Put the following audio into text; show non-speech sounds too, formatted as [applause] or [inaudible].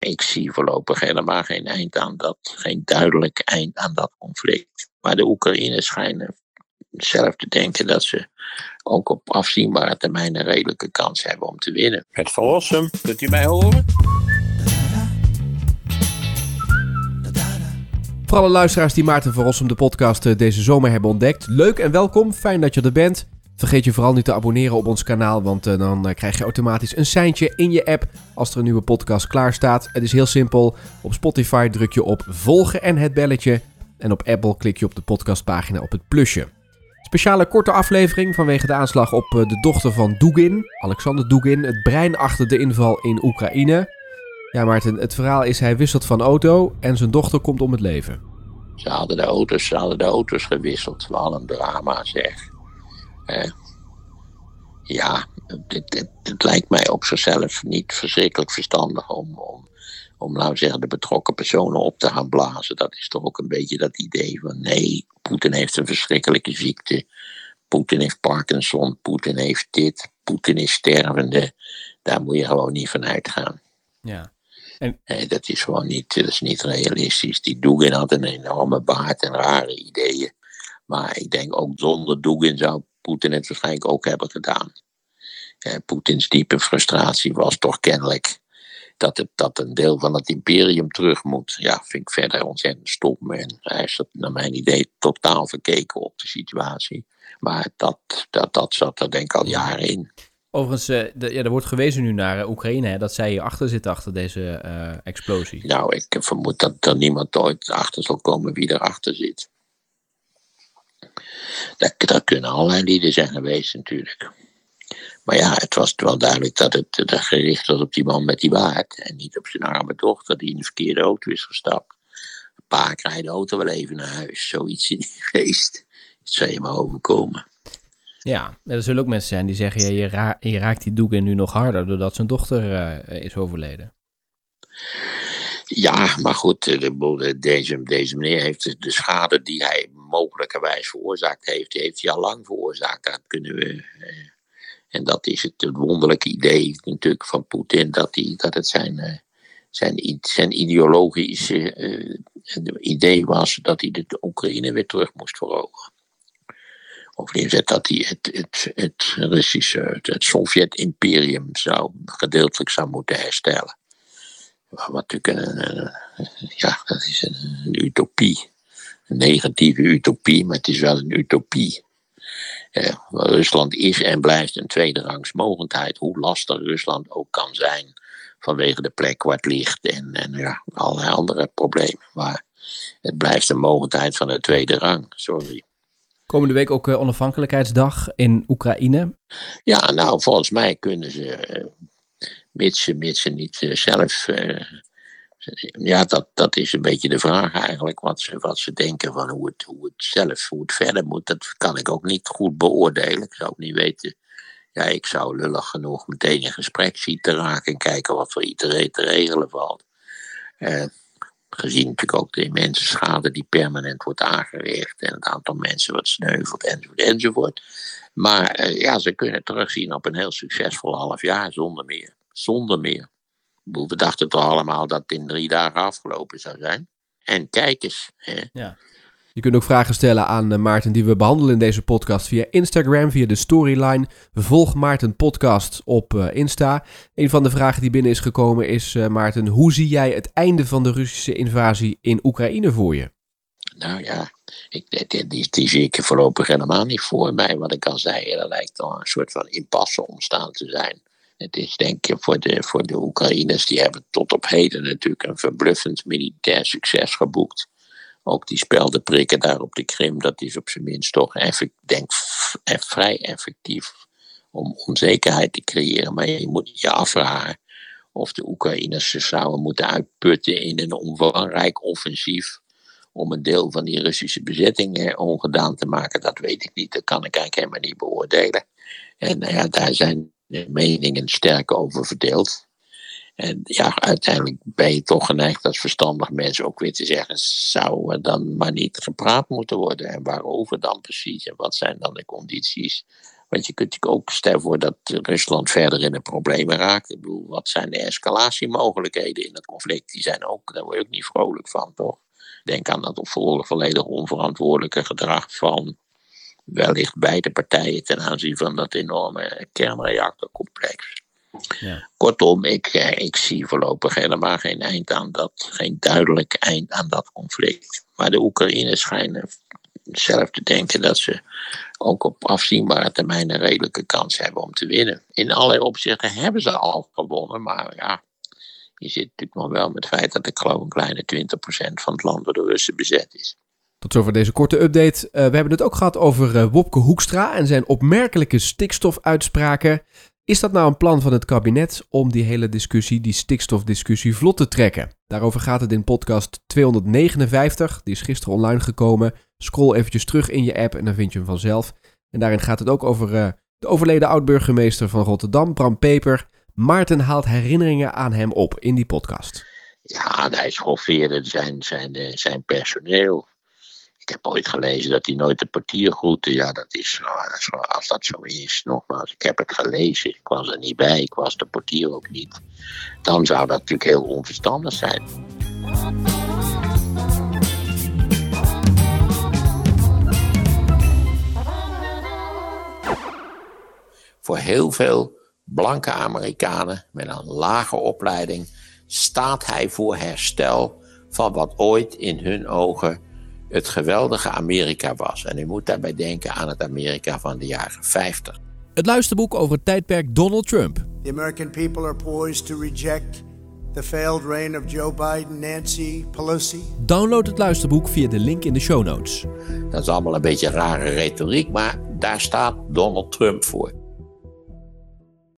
ik zie voorlopig helemaal geen eind aan dat, geen duidelijk eind aan dat conflict. Maar de Oekraïners schijnen zelf te denken dat ze ook op afzienbare termijn een redelijke kans hebben om te winnen. Het verlossen, kunt u mij horen? Voor alle luisteraars die Maarten van Rossum de podcast eh, deze zomer hebben ontdekt, leuk en welkom. Fijn dat je er bent. Vergeet je vooral niet te abonneren op ons kanaal, want uh, dan uh, krijg je automatisch een seintje in je app als er een nieuwe podcast klaar staat. Het is heel simpel. Op Spotify druk je op volgen en het belletje. En op Apple klik je op de podcastpagina op het plusje. Speciale korte aflevering vanwege de aanslag op uh, de dochter van Dugin, Alexander Dugin, het brein achter de inval in Oekraïne. Ja, Maarten, het verhaal is hij wisselt van auto en zijn dochter komt om het leven. Ze hadden de auto's, ze hadden de auto's gewisseld. Wel een drama zeg. Uh, ja, het, lijkt mij op zichzelf niet verschrikkelijk verstandig om, om, om nou zeggen, de betrokken personen op te gaan blazen. Dat is toch ook een beetje dat idee van nee, Poetin heeft een verschrikkelijke ziekte. Poetin heeft Parkinson, Poetin heeft dit, Poetin is stervende. Daar moet je gewoon niet van uitgaan. Ja. En... Nee, dat is gewoon niet, dat is niet realistisch. Die Dugin had een enorme baard en rare ideeën. Maar ik denk ook zonder Dugin zou Poetin het waarschijnlijk ook hebben gedaan. Eh, Poetins diepe frustratie was toch kennelijk dat, het, dat een deel van het imperium terug moet. Ja, vind ik verder ontzettend stom. En hij is naar mijn idee totaal verkeken op de situatie. Maar dat, dat, dat zat er denk ik al jaren in. Overigens, uh, de, ja, er wordt gewezen nu naar uh, Oekraïne, hè, dat zij hierachter zitten achter deze uh, explosie. Nou, ik vermoed dat er niemand ooit achter zal komen wie erachter zit. Dat, dat kunnen allerlei lieden zijn geweest natuurlijk. Maar ja, het was wel duidelijk dat het dat gericht was op die man met die baard. En niet op zijn arme dochter die in de verkeerde auto is gestapt. Een paar rijdt de auto wel even naar huis. Zoiets in die [laughs] geest. Het zou je maar overkomen. Ja, er zullen ook mensen zijn die zeggen... Ja, je, ra je raakt die doeken nu nog harder... doordat zijn dochter uh, is overleden. Ja, maar goed, de, deze, deze meneer heeft de schade die hij mogelijkerwijs veroorzaakt heeft, die heeft hij al lang veroorzaakt. Kunnen we. En dat is het, wonderlijke idee natuurlijk van Poetin, dat, hij, dat het zijn, zijn, zijn ideologische uh, idee was dat hij de Oekraïne weer terug moest veroveren. Of dat hij het, het, het Russische, het, Sovjet-imperium zou, gedeeltelijk zou moeten herstellen. Wat natuurlijk een, ja, dat is een, utopie. Negatieve utopie, maar het is wel een utopie. Eh, Rusland is en blijft een tweederangs mogendheid, hoe lastig Rusland ook kan zijn vanwege de plek waar het ligt en, en ja, allerlei andere problemen. Maar het blijft een mogendheid van de tweede rang, sorry. Komende week ook uh, onafhankelijkheidsdag in Oekraïne. Ja, nou, volgens mij kunnen ze, uh, mits, ze, mits ze niet uh, zelf ja, dat, dat is een beetje de vraag eigenlijk. Wat ze, wat ze denken van hoe het, hoe het zelf, hoe het verder moet. Dat kan ik ook niet goed beoordelen. Ik zou ook niet weten. Ja, ik zou lullig genoeg meteen in gesprek zien te raken en kijken wat voor iedereen te regelen valt. Eh, gezien natuurlijk ook de immense schade die permanent wordt aangericht en het aantal mensen wat sneuvelt enzovoort. Maar eh, ja, ze kunnen terugzien op een heel succesvol half jaar zonder meer. Zonder meer. We dachten toch allemaal dat het in drie dagen afgelopen zou zijn. En kijk eens. Hè. Ja. Je kunt ook vragen stellen aan uh, Maarten die we behandelen in deze podcast via Instagram, via de storyline. Volg Maarten Podcast op uh, Insta. Een van de vragen die binnen is gekomen is, uh, Maarten, hoe zie jij het einde van de Russische invasie in Oekraïne voor je? Nou ja, ik, die, die, die zie ik voorlopig helemaal niet voor mij. Wat ik al zei, er lijkt al een soort van impasse ontstaan te zijn. Het is denk ik voor de, voor de Oekraïners, die hebben tot op heden natuurlijk een verbluffend militair succes geboekt. Ook die speldenprikken daar op de Krim, dat is op zijn minst toch, effect, denk vrij effectief om onzekerheid te creëren. Maar je moet je afvragen of de Oekraïners zich zouden moeten uitputten in een omvangrijk offensief om een deel van die Russische bezetting ongedaan te maken. Dat weet ik niet, dat kan ik eigenlijk helemaal niet beoordelen. En nou ja, daar zijn meningen sterk over verdeeld. En ja, uiteindelijk ben je toch geneigd als verstandig mensen ook weer te zeggen: zou er dan maar niet gepraat moeten worden? En waarover dan precies? En wat zijn dan de condities Want je kunt ook stellen voor dat Rusland verder in de problemen raakt. Ik bedoel, wat zijn de escalatiemogelijkheden in het conflict? Die zijn ook, daar word je ook niet vrolijk van, toch? Denk aan dat volledig onverantwoordelijke gedrag van wellicht beide partijen ten aanzien van dat enorme kernreactorcomplex. Ja. Kortom, ik, eh, ik zie voorlopig helemaal geen eind aan dat, geen duidelijk eind aan dat conflict. Maar de Oekraïners schijnen zelf te denken dat ze ook op afzienbare termijn een redelijke kans hebben om te winnen. In allerlei opzichten hebben ze al gewonnen, maar ja, je zit natuurlijk nog wel met het feit dat ik geloof een kleine 20% van het land door de Russen bezet is. Tot zover deze korte update. Uh, we hebben het ook gehad over uh, Wopke Hoekstra en zijn opmerkelijke stikstofuitspraken. Is dat nou een plan van het kabinet om die hele discussie, die stikstofdiscussie, vlot te trekken? Daarover gaat het in podcast 259. Die is gisteren online gekomen. Scroll eventjes terug in je app en dan vind je hem vanzelf. En daarin gaat het ook over uh, de overleden oud-burgemeester van Rotterdam, Bram Peper. Maarten haalt herinneringen aan hem op in die podcast. Ja, hij schoffeerde zijn, zijn, zijn personeel. Ik heb ooit gelezen dat hij nooit de portier groette. Ja, dat is, als dat zo is, nogmaals, ik heb het gelezen. Ik was er niet bij, ik was de portier ook niet. Dan zou dat natuurlijk heel onverstandig zijn. Voor heel veel blanke Amerikanen met een lage opleiding staat hij voor herstel van wat ooit in hun ogen het geweldige Amerika was. En u moet daarbij denken aan het Amerika van de jaren 50. Het luisterboek over het tijdperk Donald Trump. The American people are poised to reject the failed reign of Joe Biden, Nancy Pelosi. Download het luisterboek via de link in de show notes. Dat is allemaal een beetje rare retoriek, maar daar staat Donald Trump voor.